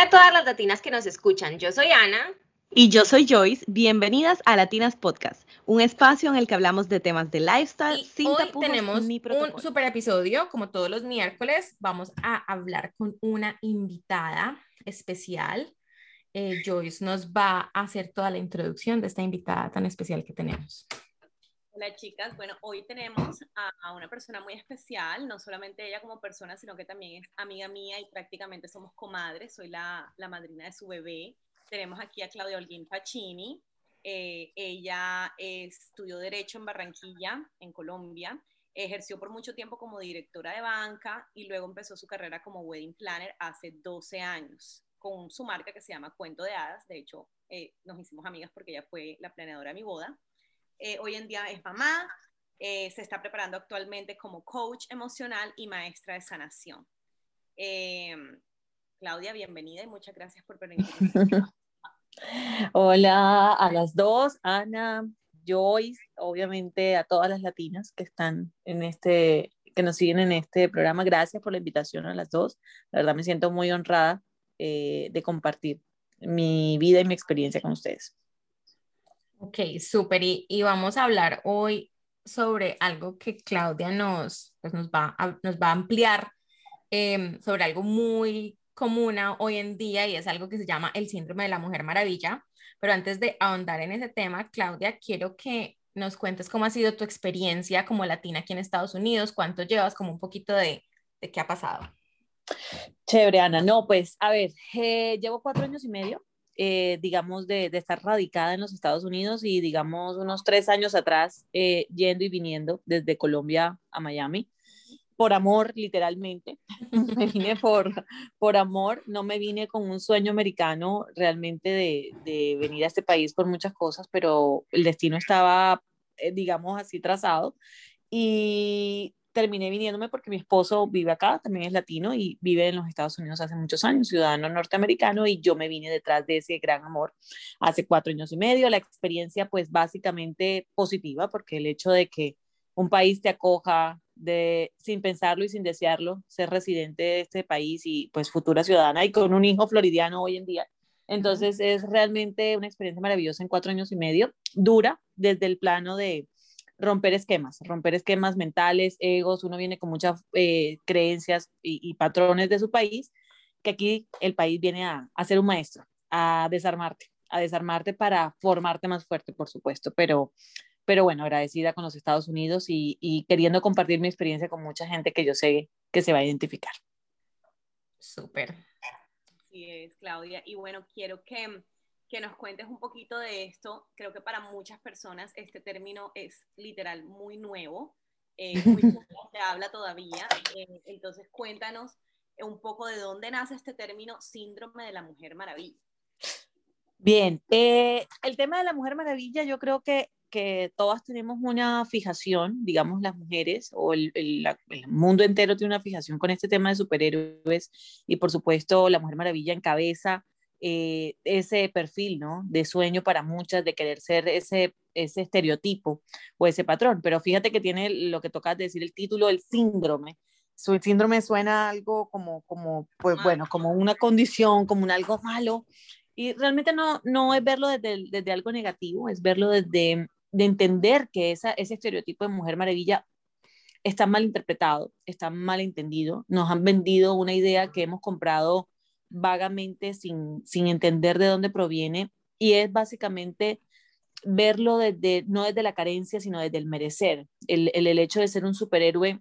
Hola a todas las latinas que nos escuchan, yo soy Ana. Y yo soy Joyce, bienvenidas a Latinas Podcast, un espacio en el que hablamos de temas de lifestyle y sin hoy tenemos un super episodio, como todos los miércoles, vamos a hablar con una invitada especial. Eh, Joyce nos va a hacer toda la introducción de esta invitada tan especial que tenemos. Hola chicas, bueno, hoy tenemos a, una persona muy especial, no solamente ella como persona, sino que también es amiga mía y prácticamente somos comadres, soy la, la madrina de su bebé. Tenemos aquí a Claudia Holguín Pacini, eh, ella estudió Derecho en Barranquilla, en Colombia, ejerció por mucho tiempo como directora de banca y luego empezó su carrera como wedding planner hace 12 años con su marca que se llama Cuento de Hadas. De hecho, eh, nos hicimos amigas porque ella fue la planeadora de mi boda. Eh, hoy en día es mamá, eh, se está preparando actualmente como coach emocional y maestra de sanación. Eh, Claudia, bienvenida y muchas gracias por permitirme. Hola a las dos, Ana, Joyce, obviamente a todas las latinas que están en este, que nos siguen en este programa. Gracias por la invitación a las dos. La verdad me siento muy honrada de compartir mi vida y mi experiencia con ustedes. Ok, súper. Y, vamos a hablar hoy sobre algo que Claudia nos, pues nos, va, a, nos va a ampliar em, sobre algo muy común hoy en día y es algo que se llama el síndrome de la mujer maravilla. Pero antes de ahondar en ese tema, Claudia, quiero que nos cuentes cómo ha sido tu experiencia como latina aquí en Estados Unidos, cuánto llevas, como un poquito de, de qué ha pasado. Chévere, Ana. No, pues, a ver, eh, llevo cuatro años y medio eh, digamos, de, estar radicada en los Estados Unidos y, digamos, unos tres años atrás, eh, yendo y viniendo desde Colombia a Miami, por amor, literalmente. me vine por, por amor, no me vine con un sueño americano realmente de, de venir a este país por muchas cosas, pero el destino estaba, eh, digamos, así trazado. Y terminé viniéndome porque mi esposo vive acá, también es latino y vive en los Estados Unidos hace muchos años, ciudadano norteamericano, y yo me vine detrás de ese gran amor hace cuatro años y medio. La experiencia, pues básicamente positiva, porque el hecho de que un país te acoja de sin pensarlo y sin desearlo, ser residente de este país y pues futura ciudadana y con un hijo floridiano hoy en día. Entonces es realmente una experiencia maravillosa en cuatro años y medio, dura desde el plano de, romper esquemas, romper esquemas mentales, egos, uno viene con muchas eh, creencias y, patrones de su país, que aquí el país viene a, a ser un maestro, a desarmarte, a desarmarte para formarte más fuerte, por supuesto, pero, pero bueno, agradecida con los Estados Unidos y, y queriendo compartir mi experiencia con mucha gente que yo sé que se va a identificar. Súper. Así es, Claudia. Y bueno, quiero que que nos cuentes un poquito de esto. Creo que para muchas personas este término es literal muy nuevo, eh, muy se habla todavía. Eh, entonces cuéntanos un poco de dónde nace este término síndrome de la mujer maravilla. Bien, eh, el tema de la mujer maravilla yo creo que, que todas tenemos una fijación, digamos las mujeres o el, el, el, mundo entero tiene una fijación con este tema de superhéroes y por supuesto la mujer maravilla encabeza eh, ese perfil, ¿no? De sueño para muchas, de querer ser ese, ese estereotipo o ese patrón. Pero fíjate que tiene lo que toca decir el título, el síndrome. Su síndrome suena algo como, como, pues bueno, como una condición, como un algo malo. Y realmente no, no es verlo desde, desde algo negativo, es verlo desde de entender que esa, ese estereotipo de mujer maravilla está mal interpretado, está mal entendido. Nos han vendido una idea que hemos comprado vagamente sin, sin entender de dónde proviene y es básicamente verlo desde, no desde la carencia, sino desde el merecer. El, el, hecho de ser un superhéroe,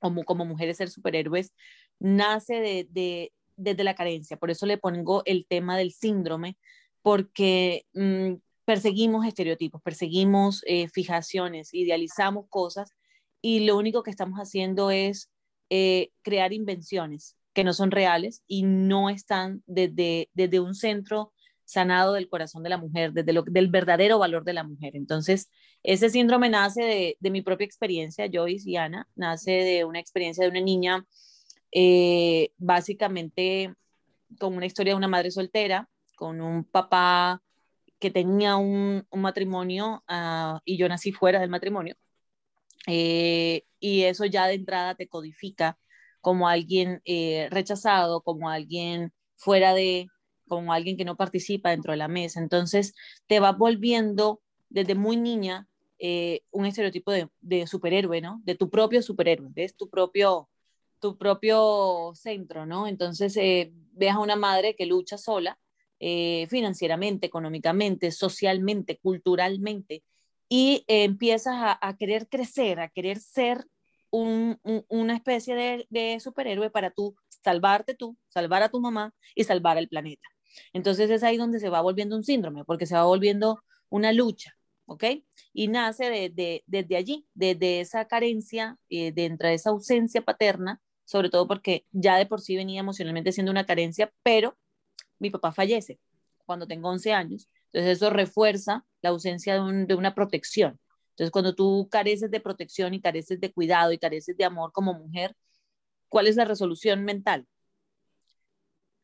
como, como mujeres ser superhéroes, nace de, de, desde la carencia. Por eso le pongo el tema del síndrome, porque mm, perseguimos estereotipos, perseguimos eh, fijaciones, idealizamos cosas y lo único que estamos haciendo es eh, crear invenciones que no son reales y no están desde, desde un centro sanado del corazón de la mujer, desde lo, del verdadero valor de la mujer. Entonces, ese síndrome nace de, de mi propia experiencia, Joyce y Ana, nace de una experiencia de una niña, eh, básicamente con una historia de una madre soltera, con un papá que tenía un, un matrimonio uh, y yo nací fuera del matrimonio. Eh, y eso ya de entrada te codifica como alguien eh, rechazado, como alguien fuera de, como alguien que no participa dentro de la mesa. Entonces, te va volviendo desde muy niña eh, un estereotipo de, superhéroe, ¿no? De tu propio superhéroe, es tu propio, tu propio centro, ¿no? Entonces, eh, ves a una madre que lucha sola, eh, financieramente, económicamente, socialmente, culturalmente, y empiezas a, querer crecer, a querer ser una especie de, de, superhéroe para tú salvarte tú, salvar a tu mamá y salvar al planeta. Entonces es ahí donde se va volviendo un síndrome, porque se va volviendo una lucha, ¿ok? Y nace de, desde allí, desde esa carencia, eh, dentro de esa ausencia paterna, sobre todo porque ya de por sí venía emocionalmente siendo una carencia, pero mi papá fallece cuando tengo 11 años, entonces eso refuerza la ausencia de, de una protección. Entonces cuando tú careces de protección y careces de cuidado y careces de amor como mujer, ¿cuál es la resolución mental?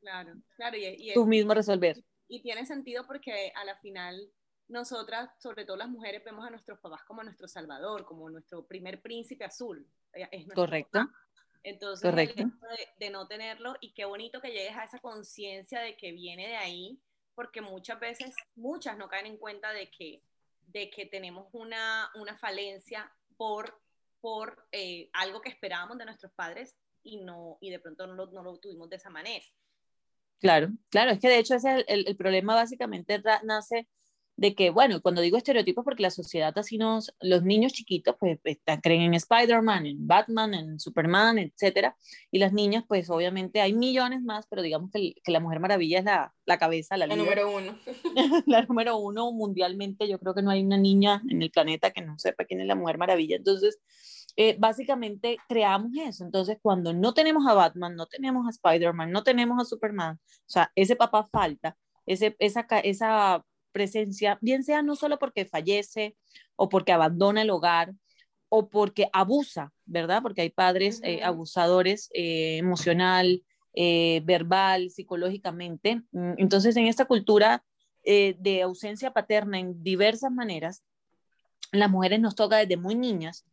Claro, claro. Y, tú mismo resolver. Y tiene sentido porque a la final nosotras, sobre todo las mujeres, vemos a nuestros papás como nuestro salvador, como nuestro primer príncipe azul. Correcto. Entonces, Correcto. de, no tenerlo, y qué bonito que llegues a esa conciencia de que viene de ahí, porque muchas veces, muchas no caen en cuenta de que, de que tenemos una, una falencia por, por eh, algo que esperábamos de nuestros padres y, no, y de pronto no lo, no lo tuvimos de esa manera. Claro, claro, es que de hecho ese el, el problema básicamente nace de que, bueno, cuando digo estereotipos, porque la sociedad así nos, los niños chiquitos, pues están, creen en Spider-Man, en Batman, en Superman, etcétera, y las niñas, pues obviamente hay millones más, pero digamos que, que la Mujer Maravilla es la, la cabeza, la, la número uno. la número uno mundialmente, yo creo que no hay una niña en el planeta que no sepa quién es la Mujer Maravilla, entonces, eh, básicamente creamos eso, entonces cuando no tenemos a Batman, no tenemos a Spider-Man, no tenemos a Superman, o sea, ese papá falta, ese, esa, esa presencia, bien sea no solo porque fallece o porque abandona el hogar o porque abusa, ¿verdad? Porque hay padres eh, abusadores eh, emocional, eh, verbal, psicológicamente. Mm, entonces, en esta cultura de ausencia paterna en diversas maneras, las mujeres nos toca desde muy niñas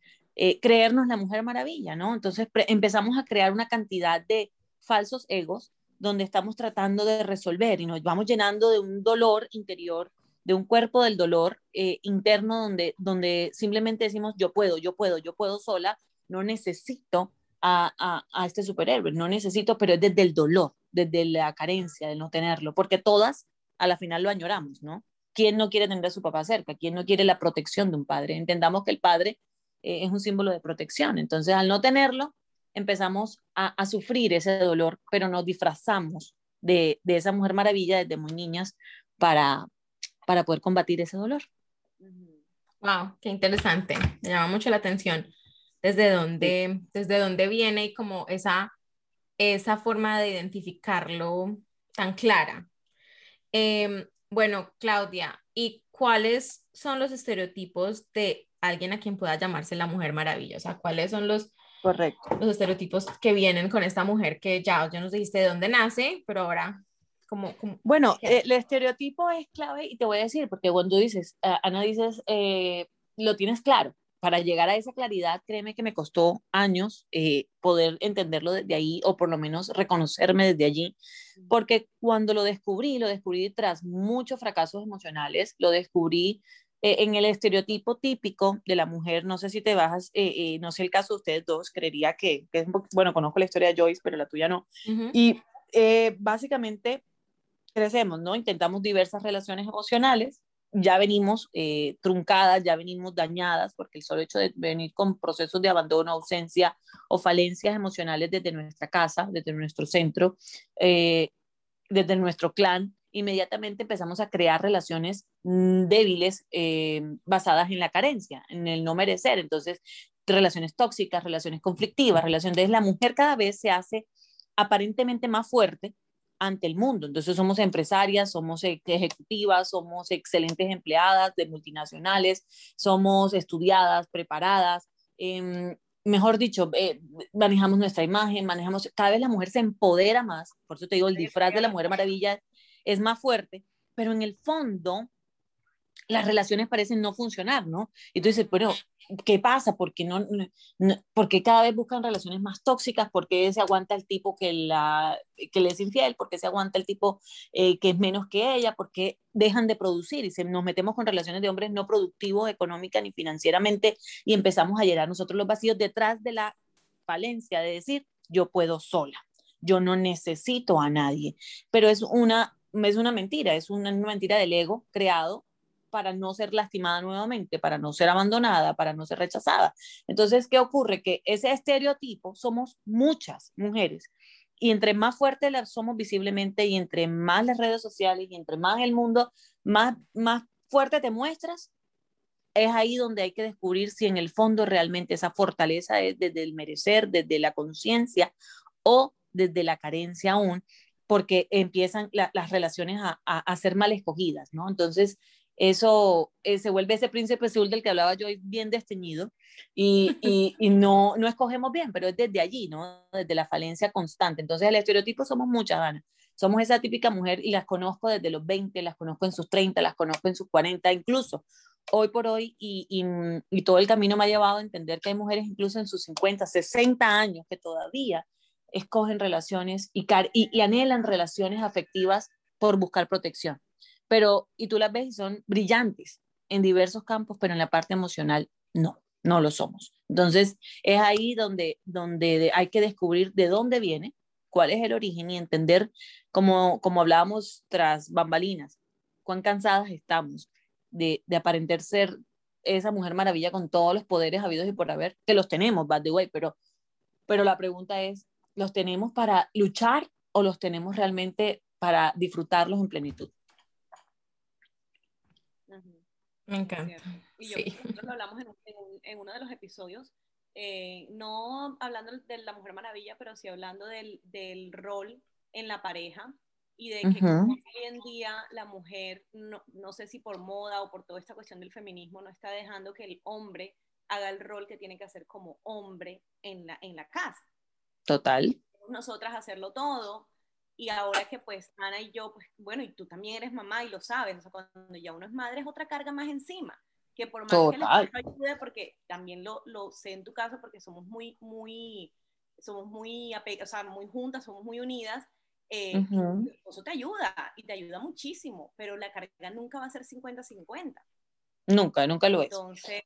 creernos la mujer maravilla, ¿no? Entonces empezamos a crear una cantidad de falsos egos donde estamos tratando de resolver y nos vamos llenando de un dolor interior, de un cuerpo del dolor eh, interno donde, donde simplemente decimos yo puedo, yo puedo, yo puedo sola, no necesito a, a, este superhéroe, no necesito, pero es desde el dolor, desde la carencia de no tenerlo, porque todas a la final lo añoramos, ¿no? ¿Quién no quiere tener a su papá cerca? ¿Quién no quiere la protección de un padre? Entendamos que el padre eh, es un símbolo de protección, entonces al no tenerlo, empezamos a, sufrir ese dolor, pero nos disfrazamos de, esa mujer maravilla desde muy niñas para, para poder combatir ese dolor. Wow, qué interesante. Me llama mucho la atención desde dónde, desde dónde viene y como esa, esa forma de identificarlo tan clara. Em, bueno, Claudia, ¿y cuáles son los estereotipos de alguien a quien pueda llamarse la mujer maravilla? O sea, ¿cuáles son los Correcto. Los estereotipos que vienen con esta mujer que ya, ya nos dijiste de dónde nace, pero ahora, como... bueno, eh, el estereotipo es clave y te voy a decir, porque cuando dices, Ana dices, eh, lo tienes claro. Para llegar a esa claridad, créeme que me costó años eh, poder entenderlo desde ahí o por lo menos reconocerme desde allí, porque cuando lo descubrí, lo descubrí tras muchos fracasos emocionales, lo descubrí eh, en el estereotipo típico de la mujer, no sé si te bajas, eh, eh, no sé el caso de ustedes dos, creería que, que es, bueno, conozco la historia de Joyce, pero la tuya no. Y básicamente crecemos, ¿no? Intentamos diversas relaciones emocionales, ya venimos truncadas, ya venimos dañadas, porque el solo hecho de venir con procesos de abandono, ausencia o falencias emocionales desde nuestra casa, desde nuestro centro, desde nuestro clan, inmediatamente empezamos a crear relaciones mm, débiles eh, basadas en la carencia, en el no merecer. Entonces, relaciones tóxicas, relaciones conflictivas, relaciones... la mujer cada vez se hace aparentemente más fuerte ante el mundo. Entonces somos empresarias, somos ejecutivas, somos excelentes empleadas de multinacionales, somos estudiadas, preparadas. Em, mejor dicho, eh, manejamos nuestra imagen, manejamos, cada vez la mujer se empodera más, por eso te digo, el disfraz de la Mujer Maravilla es más fuerte, pero en el fondo las relaciones parecen no funcionar, ¿no? Y tú dices, pero ¿qué pasa? ¿Por qué, no, porque cada vez buscan relaciones más tóxicas? ¿Por qué se aguanta el tipo que, la, que le es infiel? ¿Por qué se aguanta el tipo eh, que es menos que ella? ¿Por qué dejan de producir? Y se, nos metemos con relaciones de hombres no productivos económica ni financieramente y empezamos a llenar nosotros los vacíos detrás de la falencia de decir, yo puedo sola, yo no necesito a nadie. Pero es una, es una mentira, es una mentira del ego creado para no ser lastimada nuevamente, para no ser abandonada, para no ser rechazada. Entonces, ¿qué ocurre? Que ese estereotipo somos muchas mujeres y entre más fuerte las somos visiblemente y entre más las redes sociales y entre más el mundo, más, más fuerte te muestras, es ahí donde hay que descubrir si en el fondo realmente esa fortaleza es desde el merecer, desde la conciencia o desde la carencia aún, porque empiezan las relaciones a, a, a, ser mal escogidas, ¿no? Entonces, eso eh, se vuelve ese príncipe azul del que hablaba yo bien desteñido y, y, no, no escogemos bien, pero es desde allí, ¿no? Desde la falencia constante. Entonces el estereotipo somos muchas, Ana. Somos esa típica mujer y las conozco desde los 20, las conozco en sus 30, las conozco en sus 40, incluso hoy por hoy y, y, y todo el camino me ha llevado a entender que hay mujeres incluso en sus 50, 60 años que todavía escogen relaciones y, y anhelan relaciones afectivas por buscar protección pero, y tú las ves y son brillantes en diversos campos, pero en la parte emocional no, no lo somos. Entonces, es ahí donde, donde hay que descubrir de dónde viene, cuál es el origen y entender, como, como hablábamos tras bambalinas, cuán cansadas estamos de, de aparentar ser esa mujer maravilla con todos los poderes habidos y por haber, que los tenemos, by the way, pero, pero la pregunta es, ¿los tenemos para luchar o los tenemos realmente para disfrutarlos en plenitud? Me encanta. Y yo, nosotros lo hablamos en, en, uno de los episodios, eh, no hablando de la Mujer Maravilla, pero sí hablando del, del rol en la pareja y de que hoy en día la mujer, no, no, sé si por moda o por toda esta cuestión del feminismo, no está dejando que el hombre haga el rol que tiene que hacer como hombre en la, en la casa. Total. Nosotras hacerlo todo, y ahora que pues Ana y yo, pues bueno, y tú también eres mamá y lo sabes, o sea, cuando ya uno es madre es otra carga más encima, que por más Total. que les ayude, porque también lo, lo, sé en tu caso, porque somos muy, muy, somos muy, o sea, muy juntas, somos muy unidas, eh, eso te ayuda y te ayuda muchísimo, pero la carga nunca va a ser 50-50. Nunca, nunca lo es. Entonces,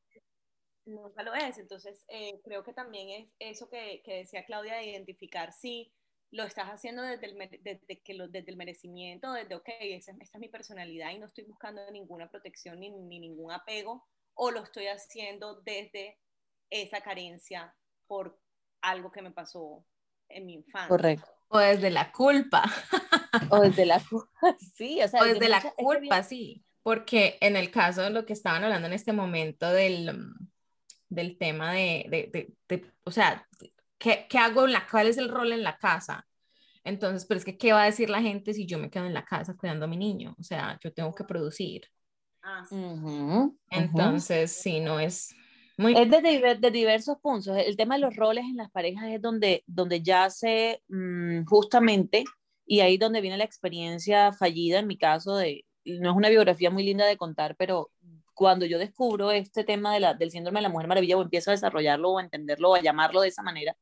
nunca lo es. Entonces, eh, creo que también es eso que, que decía Claudia de identificar si lo estás haciendo desde el, desde que lo, desde el merecimiento, desde, ok, esa, esta es mi personalidad y no estoy buscando ninguna protección ni, ni, ningún apego, o lo estoy haciendo desde esa carencia por algo que me pasó en mi infancia. Correcto. O desde la culpa. o desde la culpa, sí. O, sea, desde la culpa, sí. Porque en el caso de lo que estaban hablando en este momento del, del tema de, de, de o sea, ¿qué, ¿qué, hago en la, cuál es el rol en la casa? Entonces, pero es que, ¿qué va a decir la gente si yo me quedo en la casa cuidando a mi niño? O sea, yo tengo que producir. Ah, Entonces, sí, no es muy... Es de, de, diversos puntos. El tema de los roles en las parejas es donde, donde ya se mm, justamente, y ahí donde viene la experiencia fallida, en mi caso, de, no es una biografía muy linda de contar, pero cuando yo descubro este tema de la, del síndrome de la mujer maravilla o empiezo a desarrollarlo o a entenderlo o a llamarlo de esa manera,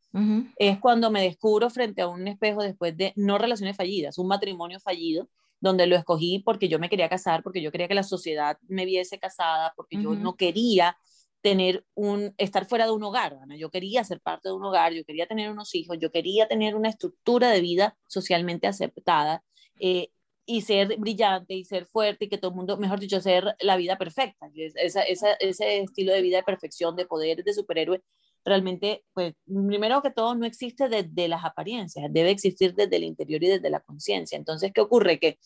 es cuando me descubro frente a un espejo después de no relaciones fallidas, un matrimonio fallido, donde lo escogí porque yo me quería casar, porque yo quería que la sociedad me viese casada, porque yo no quería tener un, estar fuera de un hogar, yo quería ser parte de un hogar, yo quería tener unos hijos, yo quería tener una estructura de vida socialmente aceptada, eh, y ser brillante y ser fuerte y que todo el mundo, mejor dicho, ser la vida perfecta. Esa, esa, ese estilo de vida de perfección, de poder, de superhéroe, realmente, pues, primero que todo, no existe desde las apariencias, debe existir desde el interior y desde la conciencia. Entonces, ¿qué ocurre? Que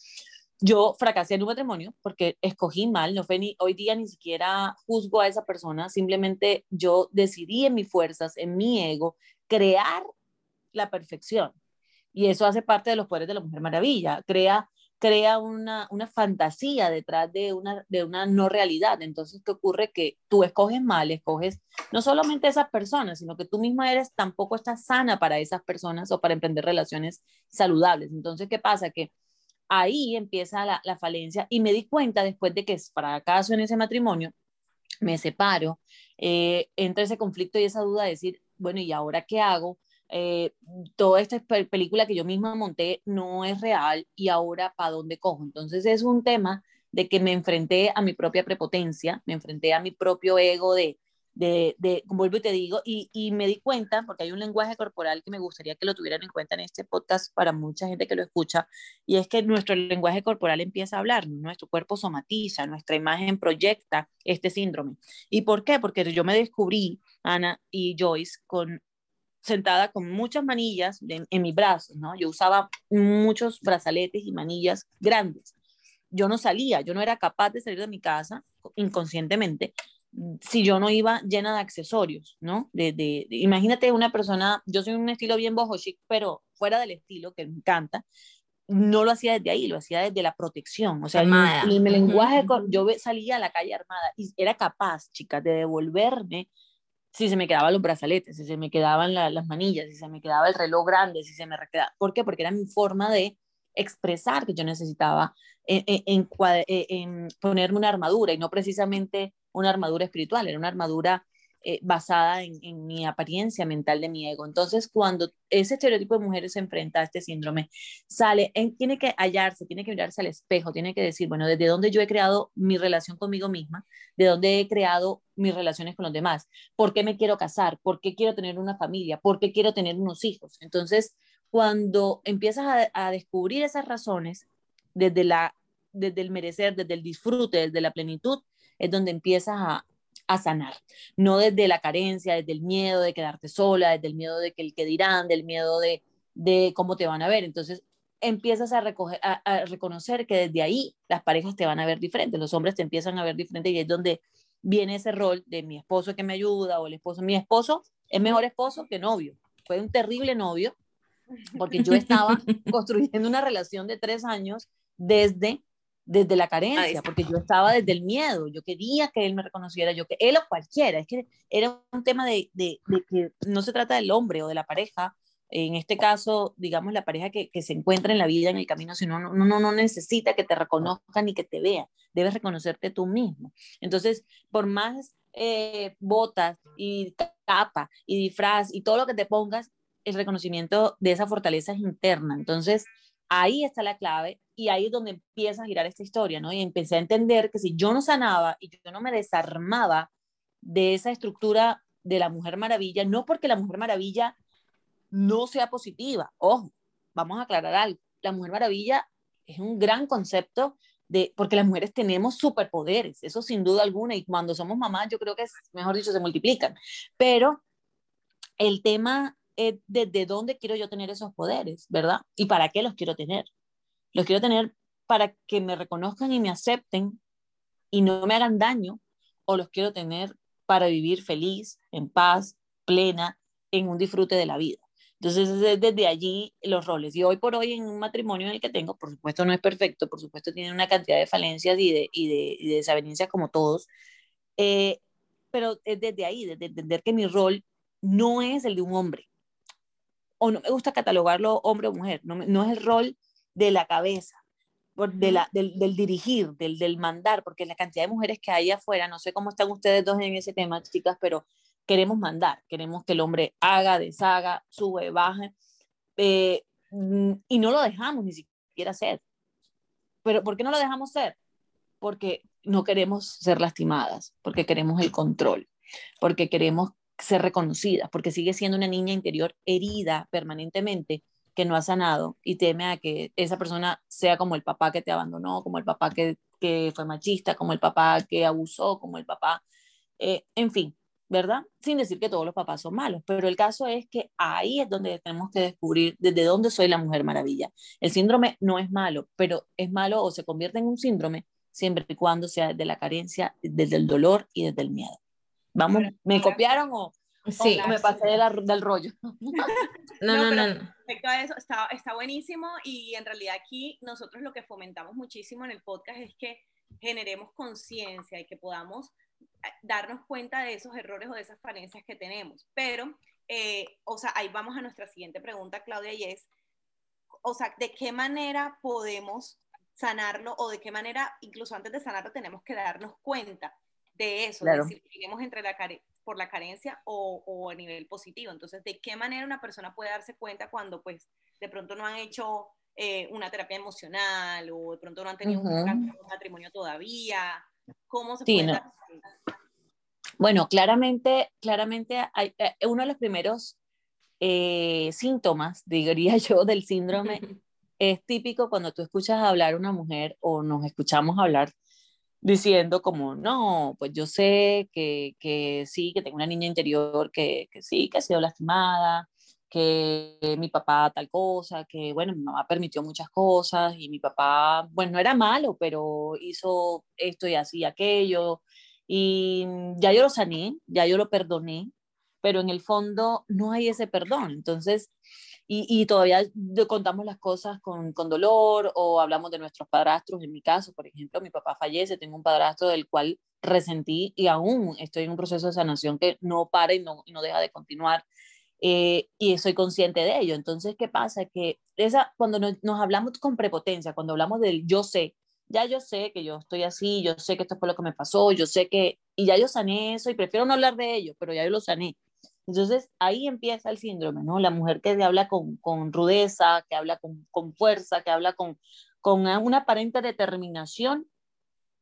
yo fracasé en un matrimonio porque escogí mal, no fue ni, hoy día ni siquiera juzgo a esa persona, simplemente yo decidí en mis fuerzas, en mi ego, crear la perfección. Y eso hace parte de los poderes de la Mujer Maravilla, crea crea una, una fantasía detrás de una, de una no realidad. Entonces, ¿qué ocurre? Que tú escoges mal, escoges no solamente esas personas, sino que tú misma eres, tampoco estás sana para esas personas o para emprender relaciones saludables. Entonces, ¿qué pasa? Que ahí empieza la, la, falencia y me di cuenta después de que fracaso en ese matrimonio, me separo, eh, entra ese conflicto y esa duda de decir, bueno, ¿y ahora qué hago? Eh, toda esta película que yo misma monté no es real y ahora para dónde cojo. Entonces es un tema de que me enfrenté a mi propia prepotencia, me enfrenté a mi propio ego de, de, de vuelvo y te digo, y, y, me di cuenta, porque hay un lenguaje corporal que me gustaría que lo tuvieran en cuenta en este podcast para mucha gente que lo escucha, y es que nuestro lenguaje corporal empieza a hablar, nuestro cuerpo somatiza, nuestra imagen proyecta este síndrome. ¿Y por qué? Porque yo me descubrí, Ana y Joyce, con sentada con muchas manillas en mis brazos, ¿no? Yo usaba muchos brazaletes y manillas grandes. Yo no salía, yo no era capaz de salir de mi casa inconscientemente si yo no iba llena de accesorios, ¿no? De, imagínate una persona, yo soy un estilo bien boho chic, pero fuera del estilo que me encanta, no lo hacía desde ahí, lo hacía desde la protección, o sea, mi, lenguaje, yo salía a la calle armada y era capaz, chicas, de devolverme si se me quedaban los brazaletes, si se me quedaban las manillas, si se me quedaba el reloj grande, si se me quedaba, ¿por qué? Porque era mi forma de expresar que yo necesitaba en, en, en, ponerme una armadura y no precisamente una armadura espiritual, era una armadura eh, basada en, en, mi apariencia mental de mi ego. Entonces, cuando ese estereotipo de mujeres se enfrenta a este síndrome, sale, tiene que hallarse, tiene que mirarse al espejo, tiene que decir, bueno, desde dónde yo he creado mi relación conmigo misma, de dónde he creado mis relaciones con los demás, por qué me quiero casar, por qué quiero tener una familia, por qué quiero tener unos hijos. Entonces, cuando empiezas a, a descubrir esas razones desde la desde el merecer, desde el disfrute, desde la plenitud, es donde empiezas a, a sanar, no desde la carencia, desde el miedo de quedarte sola, desde el miedo de que el que dirán, del miedo de, de cómo te van a ver. Entonces empiezas a, recoger, a, reconocer que desde ahí las parejas te van a ver diferentes, los hombres te empiezan a ver diferente y es donde viene ese rol de mi esposo que me ayuda o el esposo. Mi esposo es mejor esposo que novio. Fue un terrible novio porque yo estaba construyendo una relación de tres años desde desde la carencia, porque yo estaba desde el miedo, yo quería que él me reconociera, yo que él o cualquiera, es que era un tema de, de, que no se trata del hombre o de la pareja, en este caso, digamos, la pareja que, que se encuentra en la vida, en el camino, sino no, no, no necesita que te reconozcan ni que te vean, debes reconocerte tú mismo. Entonces, por más eh, botas y capa y disfraz y todo lo que te pongas, el reconocimiento de esa fortaleza es interna. Entonces, ahí está la clave y ahí es donde empieza a girar esta historia, ¿no? Y empecé a entender que si yo no sanaba y yo no me desarmaba de esa estructura de la Mujer Maravilla, no porque la Mujer Maravilla no sea positiva, ojo, vamos a aclarar algo, la Mujer Maravilla es un gran concepto de, porque las mujeres tenemos superpoderes, eso sin duda alguna, y cuando somos mamás yo creo que, es, mejor dicho, se multiplican, pero el tema desde dónde quiero yo tener esos poderes, ¿verdad? ¿Y para qué los quiero tener? Los quiero tener para que me reconozcan y me acepten y no me hagan daño, o los quiero tener para vivir feliz, en paz, plena, en un disfrute de la vida. Entonces, desde allí los roles. Y hoy por hoy, en un matrimonio en el que tengo, por supuesto no es perfecto, por supuesto tiene una cantidad de falencias y de desavenencias como todos, eh, pero es desde ahí, desde entender que mi rol no es el de un hombre, o no me gusta catalogarlo hombre o mujer, no, no es el rol de la cabeza, de la, del, del, dirigir, del, del mandar, porque la cantidad de mujeres que hay afuera, no sé cómo están ustedes dos en ese tema, chicas, pero queremos mandar, queremos que el hombre haga, deshaga, sube, baje, eh, y no lo dejamos ni siquiera hacer. Pero ¿por qué no lo dejamos ser? Porque no queremos ser lastimadas, porque queremos el control, porque queremos ser reconocida, porque sigue siendo una niña interior herida permanentemente que no ha sanado y teme a que esa persona sea como el papá que te abandonó, como el papá que, que fue machista, como el papá que abusó, como el papá, eh, en fin, ¿verdad? Sin decir que todos los papás son malos, pero el caso es que ahí es donde tenemos que descubrir desde dónde soy la mujer maravilla. El síndrome no es malo, pero es malo o se convierte en un síndrome siempre y cuando sea desde la carencia, desde el dolor y desde el miedo. Vamos, ¿me copiaron o, sí. me pasé del rollo? No, no, no, Respecto a eso, está, está buenísimo y en realidad aquí nosotros lo que fomentamos muchísimo en el podcast es que generemos conciencia y que podamos eh, darnos cuenta de esos errores o de esas falencias que tenemos. Pero, eh, o sea, ahí vamos a nuestra siguiente pregunta, Claudia, y es, o sea, de qué manera podemos sanarlo o de qué manera, incluso antes de sanarlo, tenemos que darnos cuenta de eso, si vivimos entre la por la carencia o, o, a nivel positivo. Entonces, ¿de qué manera una persona puede darse cuenta cuando pues de pronto no han hecho eh, una terapia emocional o de pronto no han tenido un matrimonio todavía? ¿Cómo se puede dar Bueno, claramente, claramente hay, eh, uno de los primeros eh, síntomas, diría yo, del síndrome es típico cuando tú escuchas hablar a una mujer o nos escuchamos hablar diciendo como, no, pues yo sé que, que sí, que tengo una niña interior que, que, sí, que ha sido lastimada, que mi papá tal cosa, que bueno, mi mamá permitió muchas cosas y mi papá, bueno, no era malo, pero hizo esto y así aquello. Y ya yo lo sané, ya yo lo perdoné, pero en el fondo no hay ese perdón. Entonces, y, todavía contamos las cosas con, con, dolor o hablamos de nuestros padrastros. En mi caso, por ejemplo, mi papá fallece, tengo un padrastro del cual resentí y aún estoy en un proceso de sanación que no para y no, y no deja de continuar. Eh, y soy consciente de ello. Entonces, ¿qué pasa? Que esa, cuando nos, hablamos con prepotencia, cuando hablamos del yo sé, ya yo sé que yo estoy así, yo sé que esto fue lo que me pasó, yo sé que, y ya yo sané eso y prefiero no hablar de ello, pero ya yo lo sané. Entonces ahí empieza el síndrome, ¿no? La mujer que habla con, con rudeza, que habla con, con, fuerza, que habla con, con una aparente determinación,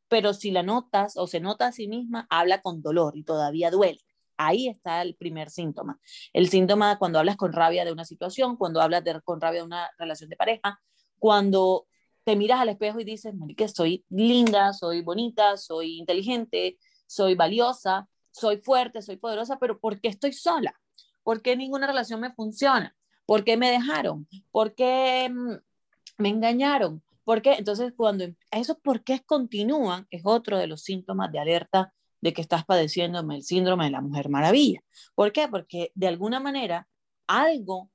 pero si la notas o se nota a sí misma, habla con dolor y todavía duele. Ahí está el primer síntoma. El síntoma cuando hablas con rabia de una situación, cuando hablas con rabia de una relación de pareja, cuando te miras al espejo y dices, que soy linda, soy bonita, soy inteligente, soy valiosa, soy fuerte, soy poderosa, pero ¿por qué estoy sola? ¿Por qué ninguna relación me funciona? ¿Por qué me dejaron? ¿Por qué mm, me engañaron? ¿Por qué? Entonces, cuando eso, ¿por qué continúan? Es otro de los síntomas de alerta de que estás padeciendo el síndrome de la mujer maravilla. ¿Por qué? Porque de alguna manera algo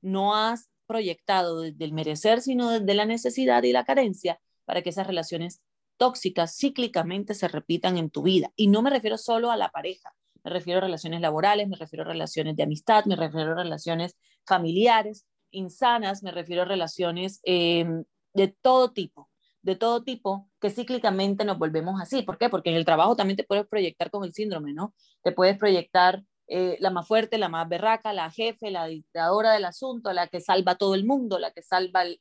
no has proyectado desde el merecer, sino desde la necesidad y la carencia para que esas relaciones tóxicas cíclicamente se repitan en tu vida. Y no me refiero solo a la pareja, me refiero a relaciones laborales, me refiero a relaciones de amistad, me refiero a relaciones familiares, insanas, me refiero a relaciones em, de todo tipo, de todo tipo, que cíclicamente nos volvemos así. ¿Por qué? Porque en el trabajo también te puedes proyectar con el síndrome, ¿no? Te puedes proyectar eh, la más fuerte, la más berraca, la jefe, la dictadora del asunto, la que salva a todo el mundo, la que salva el,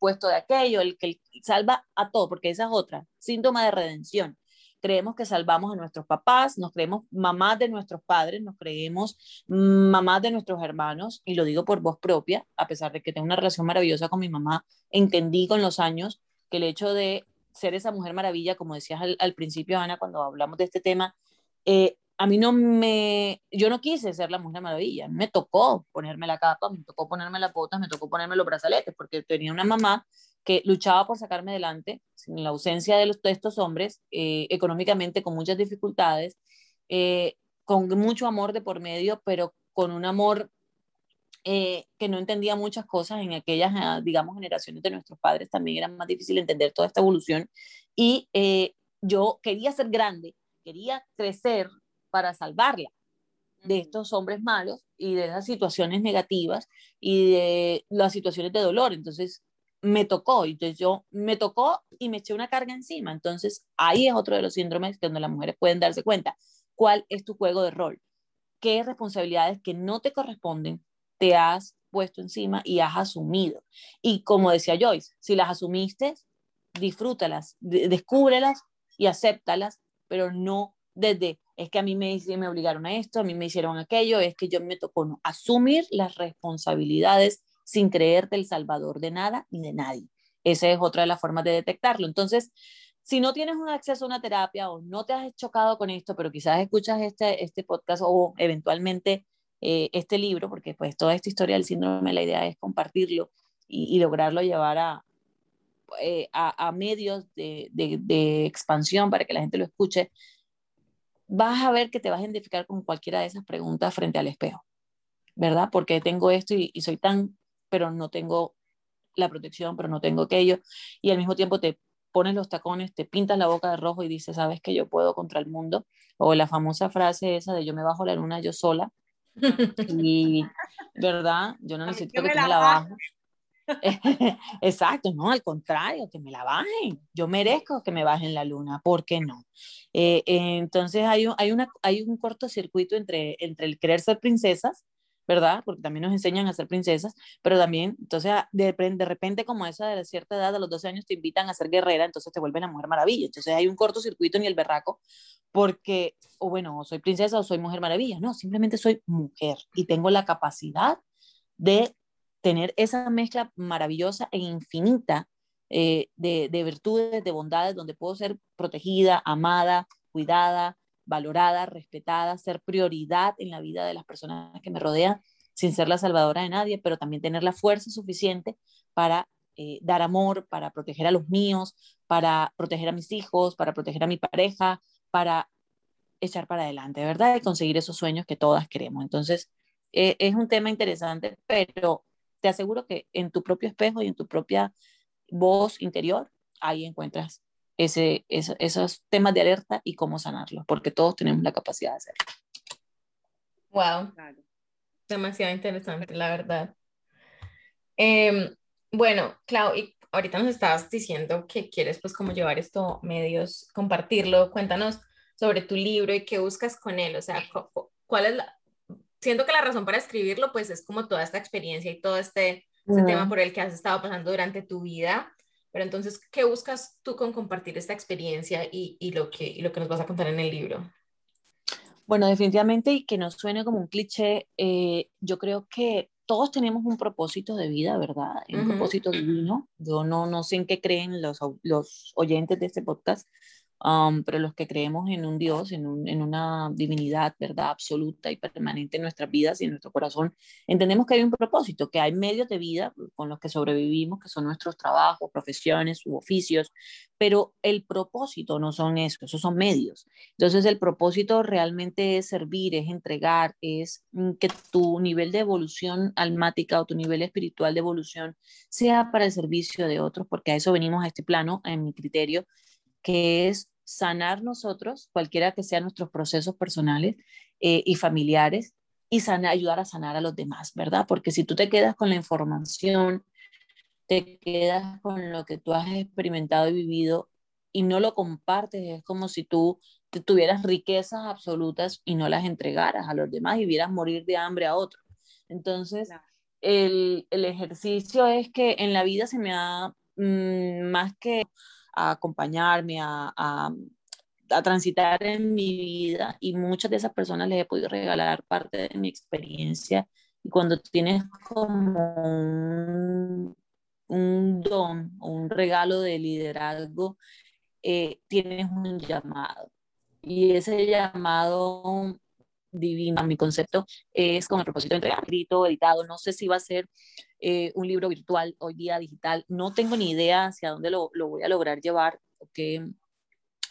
puesto de aquello, el que salva a todo, porque esa es otra, síntoma de redención. Creemos que salvamos a nuestros papás, nos creemos mamás de nuestros padres, nos creemos mamás de nuestros hermanos, y lo digo por voz propia, a pesar de que tengo una relación maravillosa con mi mamá, entendí con los años que el hecho de ser esa mujer maravilla, como decías al, principio, Ana, cuando hablamos de este tema, eh, a mí no me, yo no quise ser la Mujer Maravilla, me tocó ponerme la capa, me tocó ponerme las botas, me tocó ponerme los brazaletes, porque tenía una mamá que luchaba por sacarme adelante, sin la ausencia de, los, estos hombres, eh, económicamente con muchas dificultades, eh, con mucho amor de por medio, pero con un amor eh, que no entendía muchas cosas en aquellas, ah, digamos, generaciones de nuestros padres, también era más difícil entender toda esta evolución. Y yo quería ser grande, quería crecer, para salvarla de estos hombres malos y de esas situaciones negativas y de las situaciones de dolor. Entonces, me tocó, entonces yo me tocó y me eché una carga encima. Entonces, ahí es otro de los síndromes donde las mujeres pueden darse cuenta cuál es tu juego de rol, qué responsabilidades que no te corresponden te has puesto encima y has asumido. Y como decía Joyce, si las asumiste, disfrútalas, descúbrelas y acéptalas, pero no desde es que a mí me, me obligaron a esto, a mí me hicieron aquello, es que yo me tocó no, asumir las responsabilidades sin creerte el salvador de nada ni de nadie. Esa es otra de las formas de detectarlo. Entonces, si no tienes un acceso a una terapia o no te has chocado con esto, pero quizás escuchas este, este podcast o eventualmente eh, este libro, porque pues toda esta historia del síndrome, la idea es compartirlo y, lograrlo llevar a, eh, a, a, medios de, de, de, expansión para que la gente lo escuche, vas a ver que te vas a identificar con cualquiera de esas preguntas frente al espejo, ¿verdad? Porque tengo esto y, soy tan, pero no tengo la protección, pero no tengo aquello, y al mismo tiempo te pones los tacones, te pintas la boca de rojo y dices, sabes que yo puedo contra el mundo, o la famosa frase esa de yo me bajo la luna yo sola, y, ¿verdad? Yo no necesito que tú me la bajes. Exacto, no, al contrario, que me la bajen. Yo merezco que me bajen la luna, ¿por qué no? Eh, entonces hay un, hay, una, hay un cortocircuito entre, entre el querer ser princesas, ¿verdad? Porque también nos enseñan a ser princesas, pero también, entonces, de, de repente, como esa de cierta edad, a los 12 años, te invitan a ser guerrera, entonces te vuelven a mujer maravilla. Entonces hay un cortocircuito en el berraco, porque, o bueno, soy princesa o soy mujer maravilla. No, simplemente soy mujer y tengo la capacidad de tener esa mezcla maravillosa e infinita eh, de, de, virtudes, de bondades, donde puedo ser protegida, amada, cuidada, valorada, respetada, ser prioridad en la vida de las personas que me rodean, sin ser la salvadora de nadie, pero también tener la fuerza suficiente para eh, dar amor, para proteger a los míos, para proteger a mis hijos, para proteger a mi pareja, para echar para adelante, ¿verdad? Y conseguir esos sueños que todas queremos. Entonces, eh, es un tema interesante, pero te aseguro que en tu propio espejo y en tu propia voz interior, ahí encuentras ese, esos temas de alerta y cómo sanarlos, porque todos tenemos la capacidad de hacerlo. Wow. Demasiado interesante, la verdad. Em, bueno, Clau, y ahorita nos estabas diciendo que quieres pues como llevar esto medios, compartirlo. Cuéntanos sobre tu libro y qué buscas con él. O sea, ¿cuál es la, siento que la razón para escribirlo, pues es como toda esta experiencia y todo este, este tema por el que has estado pasando durante tu vida. Pero entonces, ¿qué buscas tú con compartir esta experiencia y, y lo, que, y lo que nos vas a contar en el libro? Bueno, definitivamente, y que no suene como un cliché, eh, yo creo que todos tenemos un propósito de vida, ¿verdad? Un propósito divino. Yo no, no sé en qué creen los, los oyentes de este podcast, Um, pero los que creemos en un Dios, en, una divinidad, ¿verdad? Absoluta y permanente en nuestras vidas y en nuestro corazón, entendemos que hay un propósito, que hay medios de vida con los que sobrevivimos, que son nuestros trabajos, profesiones u oficios, pero el propósito no son eso, esos son medios. Entonces el propósito realmente es servir, es entregar, es mm, que tu nivel de evolución almática o tu nivel espiritual de evolución sea para el servicio de otros, porque a eso venimos a este plano, en mi criterio, que es sanar nosotros, cualquiera que sean nuestros procesos personales eh, y familiares, y ayudar a sanar a los demás, ¿verdad? Porque si tú te quedas con la información, te quedas con lo que tú has experimentado y vivido y no lo compartes, es como si tú tuvieras riquezas absolutas y no las entregaras a los demás y vieras morir de hambre a otros. Entonces, el, el, ejercicio es que en la vida se me ha, mm, más que a acompañarme, a, a, transitar en mi vida y muchas de esas personas les he podido regalar parte de mi experiencia. Y cuando tienes como un, un don un regalo de liderazgo, eh, tienes un llamado. Y ese llamado divino, mi concepto, es con el propósito de entregar escrito, editado. No sé si va a ser eh, un libro virtual, hoy día digital. No tengo ni idea hacia dónde lo, lo voy a lograr llevar, que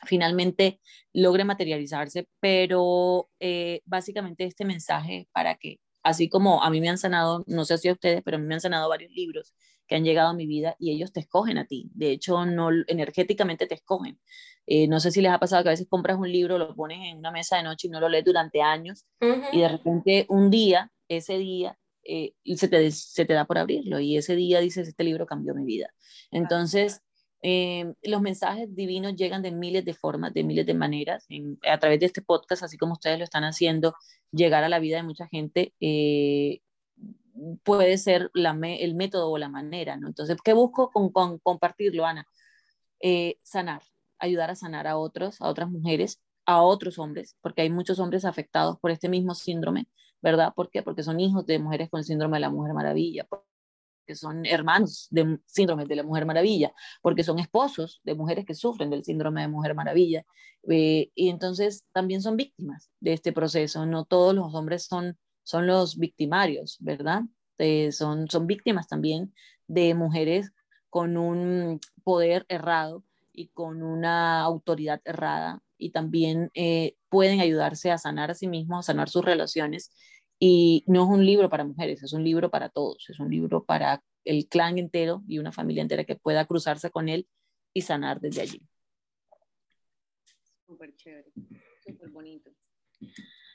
finalmente logre materializarse, pero eh, básicamente este mensaje para que, así como a mí me han sanado, no sé si a ustedes, pero a mí me han sanado varios libros que han llegado a mi vida y ellos te escogen a ti. De hecho, no energéticamente te escogen. Eh, no sé si les ha pasado que a veces compras un libro, lo pones en una mesa de noche y no lo lees durante años y de repente un día, ese día, eh, se, te, se te da por abrirlo y ese día dices, este libro cambió mi vida. Entonces, eh, los mensajes divinos llegan de miles de formas, de miles de maneras, a través de este podcast, así como ustedes lo están haciendo, llegar a la vida de mucha gente eh, puede ser el método o la manera, ¿no? Entonces, ¿qué busco con, compartirlo, Ana? sanar, ayudar a sanar a otros, a otras mujeres, a otros hombres, porque hay muchos hombres afectados por este mismo síndrome, ¿verdad? ¿Por qué? Porque son hijos de mujeres con el síndrome de la Mujer Maravilla, porque son hermanos de síndrome de la Mujer Maravilla, porque son esposos de mujeres que sufren del síndrome de Mujer Maravilla. Eh, y entonces también son víctimas de este proceso. No todos los hombres son, son los victimarios, ¿verdad? Eh, son, son víctimas también de mujeres con un poder errado y con una autoridad errada y también eh, pueden ayudarse a sanar a sí mismos, a sanar sus relaciones. Y no es un libro para mujeres, es un libro para todos, es un libro para el clan entero y una familia entera que pueda cruzarse con él y sanar desde allí. Súper chévere, súper bonito.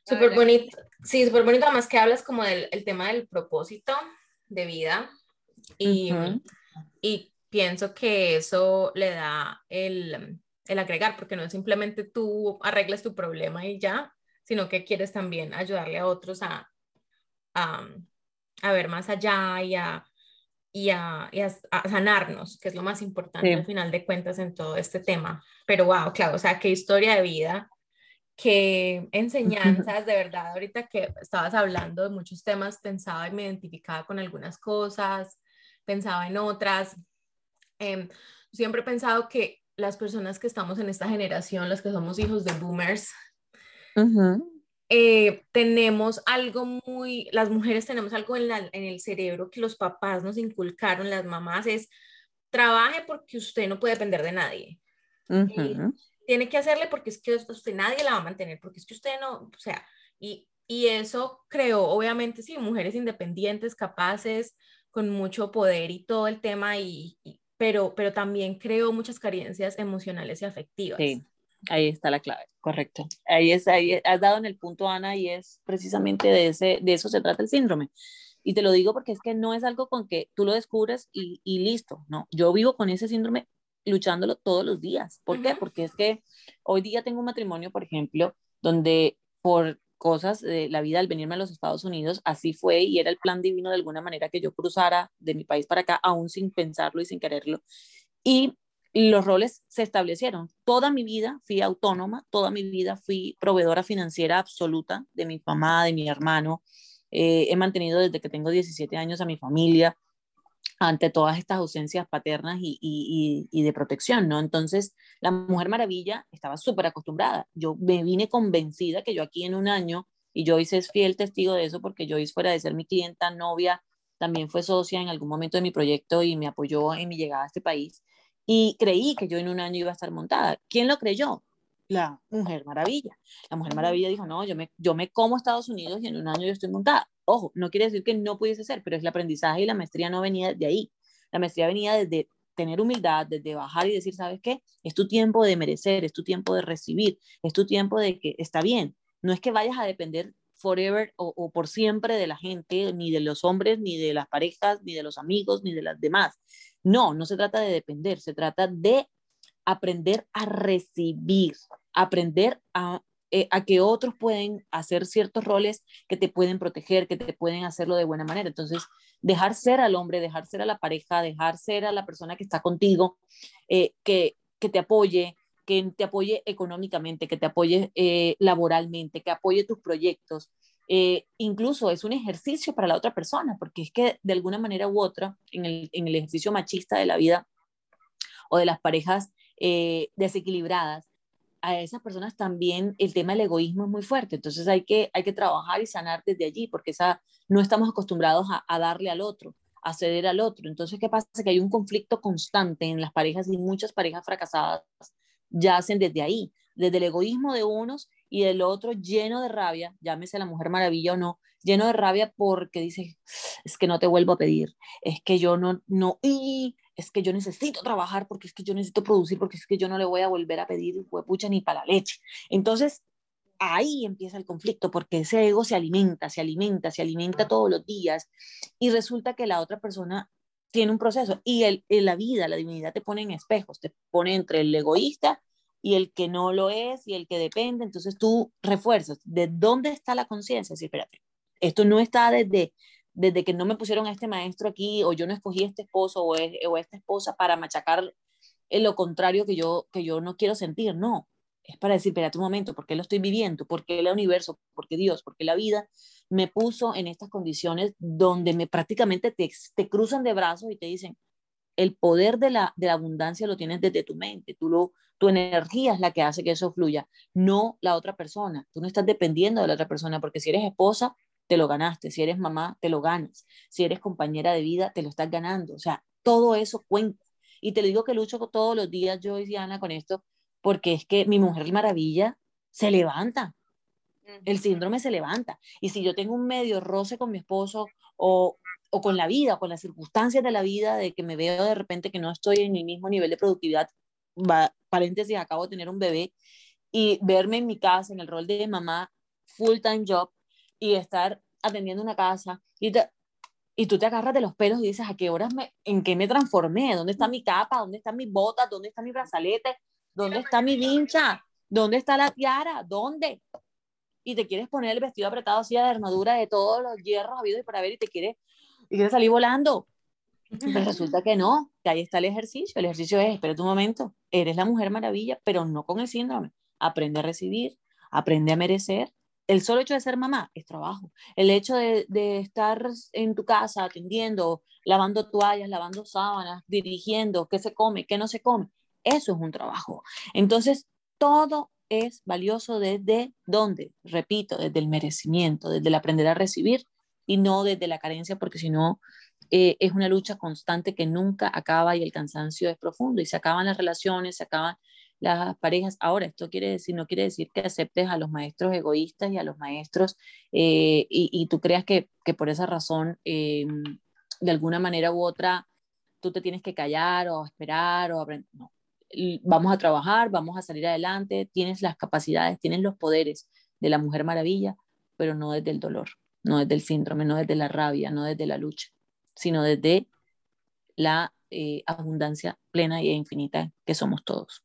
Súper bonito, sí, súper bonito, además que hablas como del el tema del propósito de vida, y, y pienso que eso le da el, el agregar, porque no es simplemente tú arregles tu problema y ya, sino que quieres también ayudarle a otros a, a, a ver más allá y a, y a, y a, sanarnos, que es lo más importante al final de cuentas en todo este tema. Pero wow, claro, o sea, qué historia de vida, qué enseñanzas, de verdad, ahorita que estabas hablando de muchos temas, pensaba y me identificaba con algunas cosas, pensaba en otras. Eh, siempre he pensado que las personas que estamos en esta generación, los que somos hijos de boomers, eh, tenemos algo muy, las mujeres tenemos algo en, en el cerebro que los papás nos inculcaron, las mamás, es trabaje porque usted no puede depender de nadie. tiene que hacerle porque es que usted nadie la va a mantener, porque es que usted no, o sea, y, y eso creó, obviamente, sí, mujeres independientes, capaces, con mucho poder y todo el tema, y, pero, pero también creó muchas carencias emocionales y afectivas. Sí, ahí está la clave, correcto. Ahí, es, ahí has dado en el punto, Ana, y es precisamente de, ese, de eso se trata el síndrome. Y te lo digo porque es que no es algo con que tú lo descubres y, y listo, no. Yo vivo con ese síndrome luchándolo todos los días. ¿Por qué? Porque es que hoy día tengo un matrimonio, por ejemplo, donde por cosas de la vida al venirme a los Estados Unidos, así fue y era el plan divino de alguna manera que yo cruzara de mi país para acá, aún sin pensarlo y sin quererlo. Y los roles se establecieron. Toda mi vida fui autónoma, toda mi vida fui proveedora financiera absoluta de mi mamá, de mi hermano. Eh, he mantenido desde que tengo 17 años a mi familia ante todas estas ausencias paternas y, y, y, de protección, ¿no? Entonces, la Mujer Maravilla estaba súper acostumbrada. Yo me vine convencida que yo aquí en un año, y Joyce es fiel testigo de eso porque Joyce fuera de ser mi clienta, novia, también fue socia en algún momento de mi proyecto y me apoyó en mi llegada a este país. Y creí que yo en un año iba a estar montada. ¿Quién lo creyó? La Mujer Maravilla. La Mujer Maravilla dijo, no, yo me, yo me como Estados Unidos y en un año yo estoy montada. Ojo, no quiere decir que no pudiese ser, pero es el aprendizaje y la maestría no venía de ahí. La maestría venía desde tener humildad, desde bajar y decir, ¿sabes qué? Es tu tiempo de merecer, es tu tiempo de recibir, es tu tiempo de que está bien. No es que vayas a depender forever o, por siempre de la gente, ni de los hombres, ni de las parejas, ni de los amigos, ni de las demás. No, no se trata de depender, se trata de aprender a recibir, aprender a eh, a que otros pueden hacer ciertos roles que te pueden proteger, que te pueden hacerlo de buena manera. Entonces, dejar ser al hombre, dejar ser a la pareja, dejar ser a la persona que está contigo, eh, que, que te apoye, que te apoye económicamente, que te apoye eh, laboralmente, que apoye tus proyectos. Incluso es un ejercicio para la otra persona, porque es que de alguna manera u otra, en el, ejercicio machista de la vida o de las parejas desequilibradas, a esas personas también el tema del egoísmo es muy fuerte. Entonces hay que, hay que trabajar y sanar desde allí, porque esa, no estamos acostumbrados a, darle al otro, a ceder al otro. Entonces, ¿qué pasa? Que hay un conflicto constante en las parejas y muchas parejas fracasadas yacen desde ahí, desde el egoísmo de unos y del otro lleno de rabia, llámese la mujer maravilla o no, lleno de rabia porque dice, es que no te vuelvo a pedir, es que yo no, no, y es que yo necesito trabajar porque es que yo necesito producir, porque es que yo no le voy a volver a pedir pucha ni para la leche. Entonces, ahí empieza el conflicto, porque ese ego se alimenta, se alimenta, se alimenta todos los días y resulta que la otra persona tiene un proceso y el, en la vida, la divinidad te pone en espejos, te pone entre el egoísta y el que no lo es y el que depende, entonces tú refuerzas, ¿de dónde está la conciencia? Sí, espérate, esto no está desde desde que no me pusieron a este maestro aquí o yo no escogí este esposo o, o esta esposa para machacar en lo contrario que yo, que yo no quiero sentir, no. Es para decir, espérate un momento, ¿por qué lo estoy viviendo? ¿Por qué el universo? ¿Por qué Dios? ¿Por qué la vida me puso en estas condiciones donde me prácticamente te, te cruzan de brazos y te dicen, el poder de la, de la abundancia lo tienes desde tu mente, tú lo, tu energía es la que hace que eso fluya, no la otra persona. Tú no estás dependiendo de la otra persona, porque si eres esposa, te lo ganaste. Si eres mamá, te lo ganas. Si eres compañera de vida, te lo estás ganando. O sea, todo eso cuenta. Y te lo digo que lucho todos los días, yo y Diana, con esto, porque es que mi mujer maravilla se levanta. El síndrome se levanta. Y si yo tengo un medio roce con mi esposo o, o con la vida, con las circunstancias de la vida, de que me veo de repente que no estoy en mi mismo nivel de productividad, va, paréntesis, acabo de tener un bebé, y verme en mi casa en el rol de mamá, full time job, y estar atendiendo una casa. Y y tú te agarras de los pelos y dices, ¿a qué horas me, en qué me transformé? ¿Dónde está mi capa? ¿Dónde están mis botas? ¿Dónde está mi brazalete? ¿Dónde está mi vincha? ¿Dónde está la tiara? ¿Dónde? Y te quieres poner el vestido apretado así de armadura de todos los hierros habidos y para ver y te quieres, y quieres salir volando. Pues resulta que no, que ahí está el ejercicio. El ejercicio es, espera un momento, eres la mujer maravilla, pero no con el síndrome. Aprende a recibir, aprende a merecer, el solo hecho de ser mamá es trabajo. El hecho de, estar en tu casa atendiendo, lavando toallas, lavando sábanas, dirigiendo, qué se come, qué no se come, eso es un trabajo. Entonces, todo es valioso desde dónde, repito, desde el merecimiento, desde el aprender a recibir y no desde la carencia, porque si no, eh, es una lucha constante que nunca acaba y el cansancio es profundo y se acaban las relaciones, se acaban las parejas. Ahora, esto quiere decir, no quiere decir que aceptes a los maestros egoístas y a los maestros eh, y, tú creas que, por esa razón, eh, de alguna manera u otra, tú te tienes que callar o esperar o aprender. No. Vamos a trabajar, vamos a salir adelante, tienes las capacidades, tienes los poderes de la Mujer Maravilla, pero no desde el dolor, no desde el síndrome, no desde la rabia, no desde la lucha, sino desde la eh, abundancia plena e infinita que somos todos.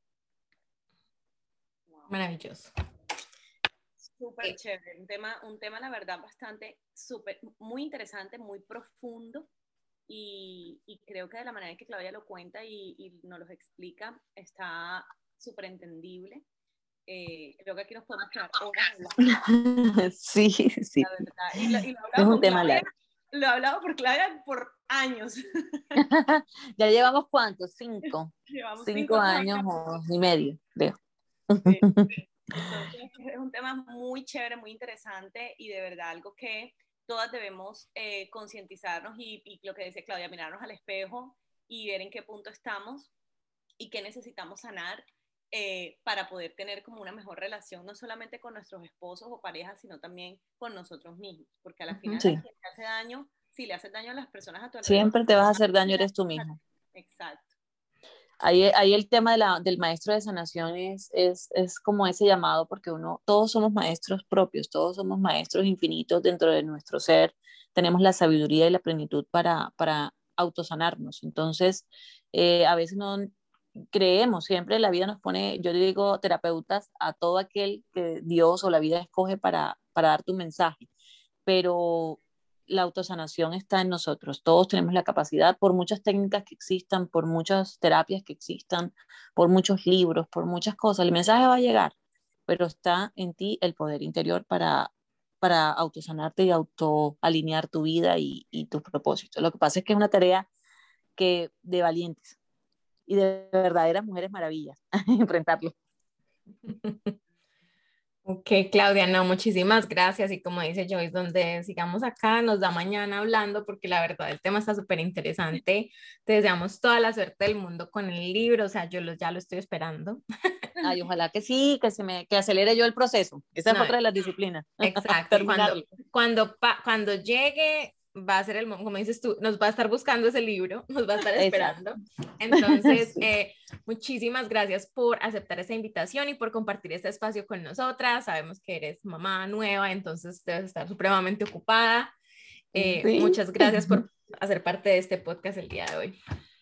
Maravilloso. Súper eh, chévere, un tema, un tema, la verdad, bastante, súper, muy interesante, muy profundo y, y, creo que de la manera en que Claudia lo cuenta y, y nos lo explica está súper entendible. Eh, creo que aquí nos podemos quedar Sí, sí. La verdad. Y lo, y lo es un tema largo. Lo he hablado por Claudia por años. ya llevamos cuántos, cinco. Llevamos cinco, años, años y medio, creo es un tema muy chévere, muy interesante y de verdad algo que todas debemos eh, concientizarnos y, lo que decía Claudia, mirarnos al espejo y ver en qué punto estamos y qué necesitamos sanar eh, para poder tener como una mejor relación, no solamente con nuestros esposos o parejas, sino también con nosotros mismos, porque a la final si le hace daño, si le haces daño a las personas a tu alrededor, siempre te vas a hacer daño, eres tú mismo. Exacto. Ahí, ahí, el tema de la, del maestro de sanación es, es, es, como ese llamado, porque uno, todos somos maestros propios, todos somos maestros infinitos dentro de nuestro ser, tenemos la sabiduría y la plenitud para, para autosanarnos. Entonces, eh, a veces no creemos, siempre la vida nos pone, yo digo terapeutas, a todo aquel que Dios o la vida escoge para, para dar tu mensaje, pero la autosanación está en nosotros. Todos tenemos la capacidad, por muchas técnicas que existan, por muchas terapias que existan, por muchos libros, por muchas cosas. El mensaje va a llegar, pero está en ti el poder interior para, para autosanarte y autoalinear tu vida y, y tus propósitos. Lo que pasa es que es una tarea que de valientes y de verdaderas mujeres maravillas enfrentarlo. Ok, Claudia, no, muchísimas gracias. Y como dice Joyce, donde sigamos acá, nos da mañana hablando, porque la verdad el tema está súper interesante. Te deseamos toda la suerte del mundo con el libro, o sea, yo lo, ya lo estoy esperando. Ay, ojalá que sí, que se me que acelere yo el proceso. Esa es otra de las disciplinas. Exacto. cuando, cuando, cuando llegue, va a ser el, como dices tú, nos va a estar buscando ese libro, nos va a estar esperando. Entonces, eh, muchísimas gracias por aceptar esta invitación y por compartir este espacio con nosotras. Sabemos que eres mamá nueva, entonces debes estar supremamente ocupada. Eh, muchas gracias por hacer parte de este podcast el día de hoy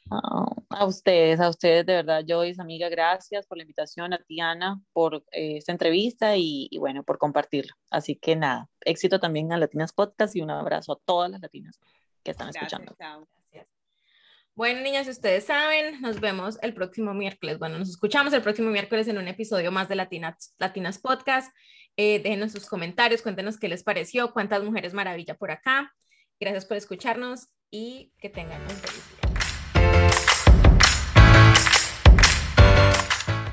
a ustedes, a ustedes de verdad, Joyce, amiga, gracias por la invitación, a Tiana por eh, esta entrevista y, bueno, por compartirlo. Así que nada, éxito también a Latinas Podcast y un abrazo a todas las latinas que están escuchando. Gracias. Bueno, niñas, ustedes saben, nos vemos el próximo miércoles. Bueno, nos escuchamos el próximo miércoles en un episodio más de Latinas, Latinas Podcast. Eh, déjenos sus comentarios, cuéntenos qué les pareció, cuántas mujeres maravilla por acá. Gracias por escucharnos y que tengan un feliz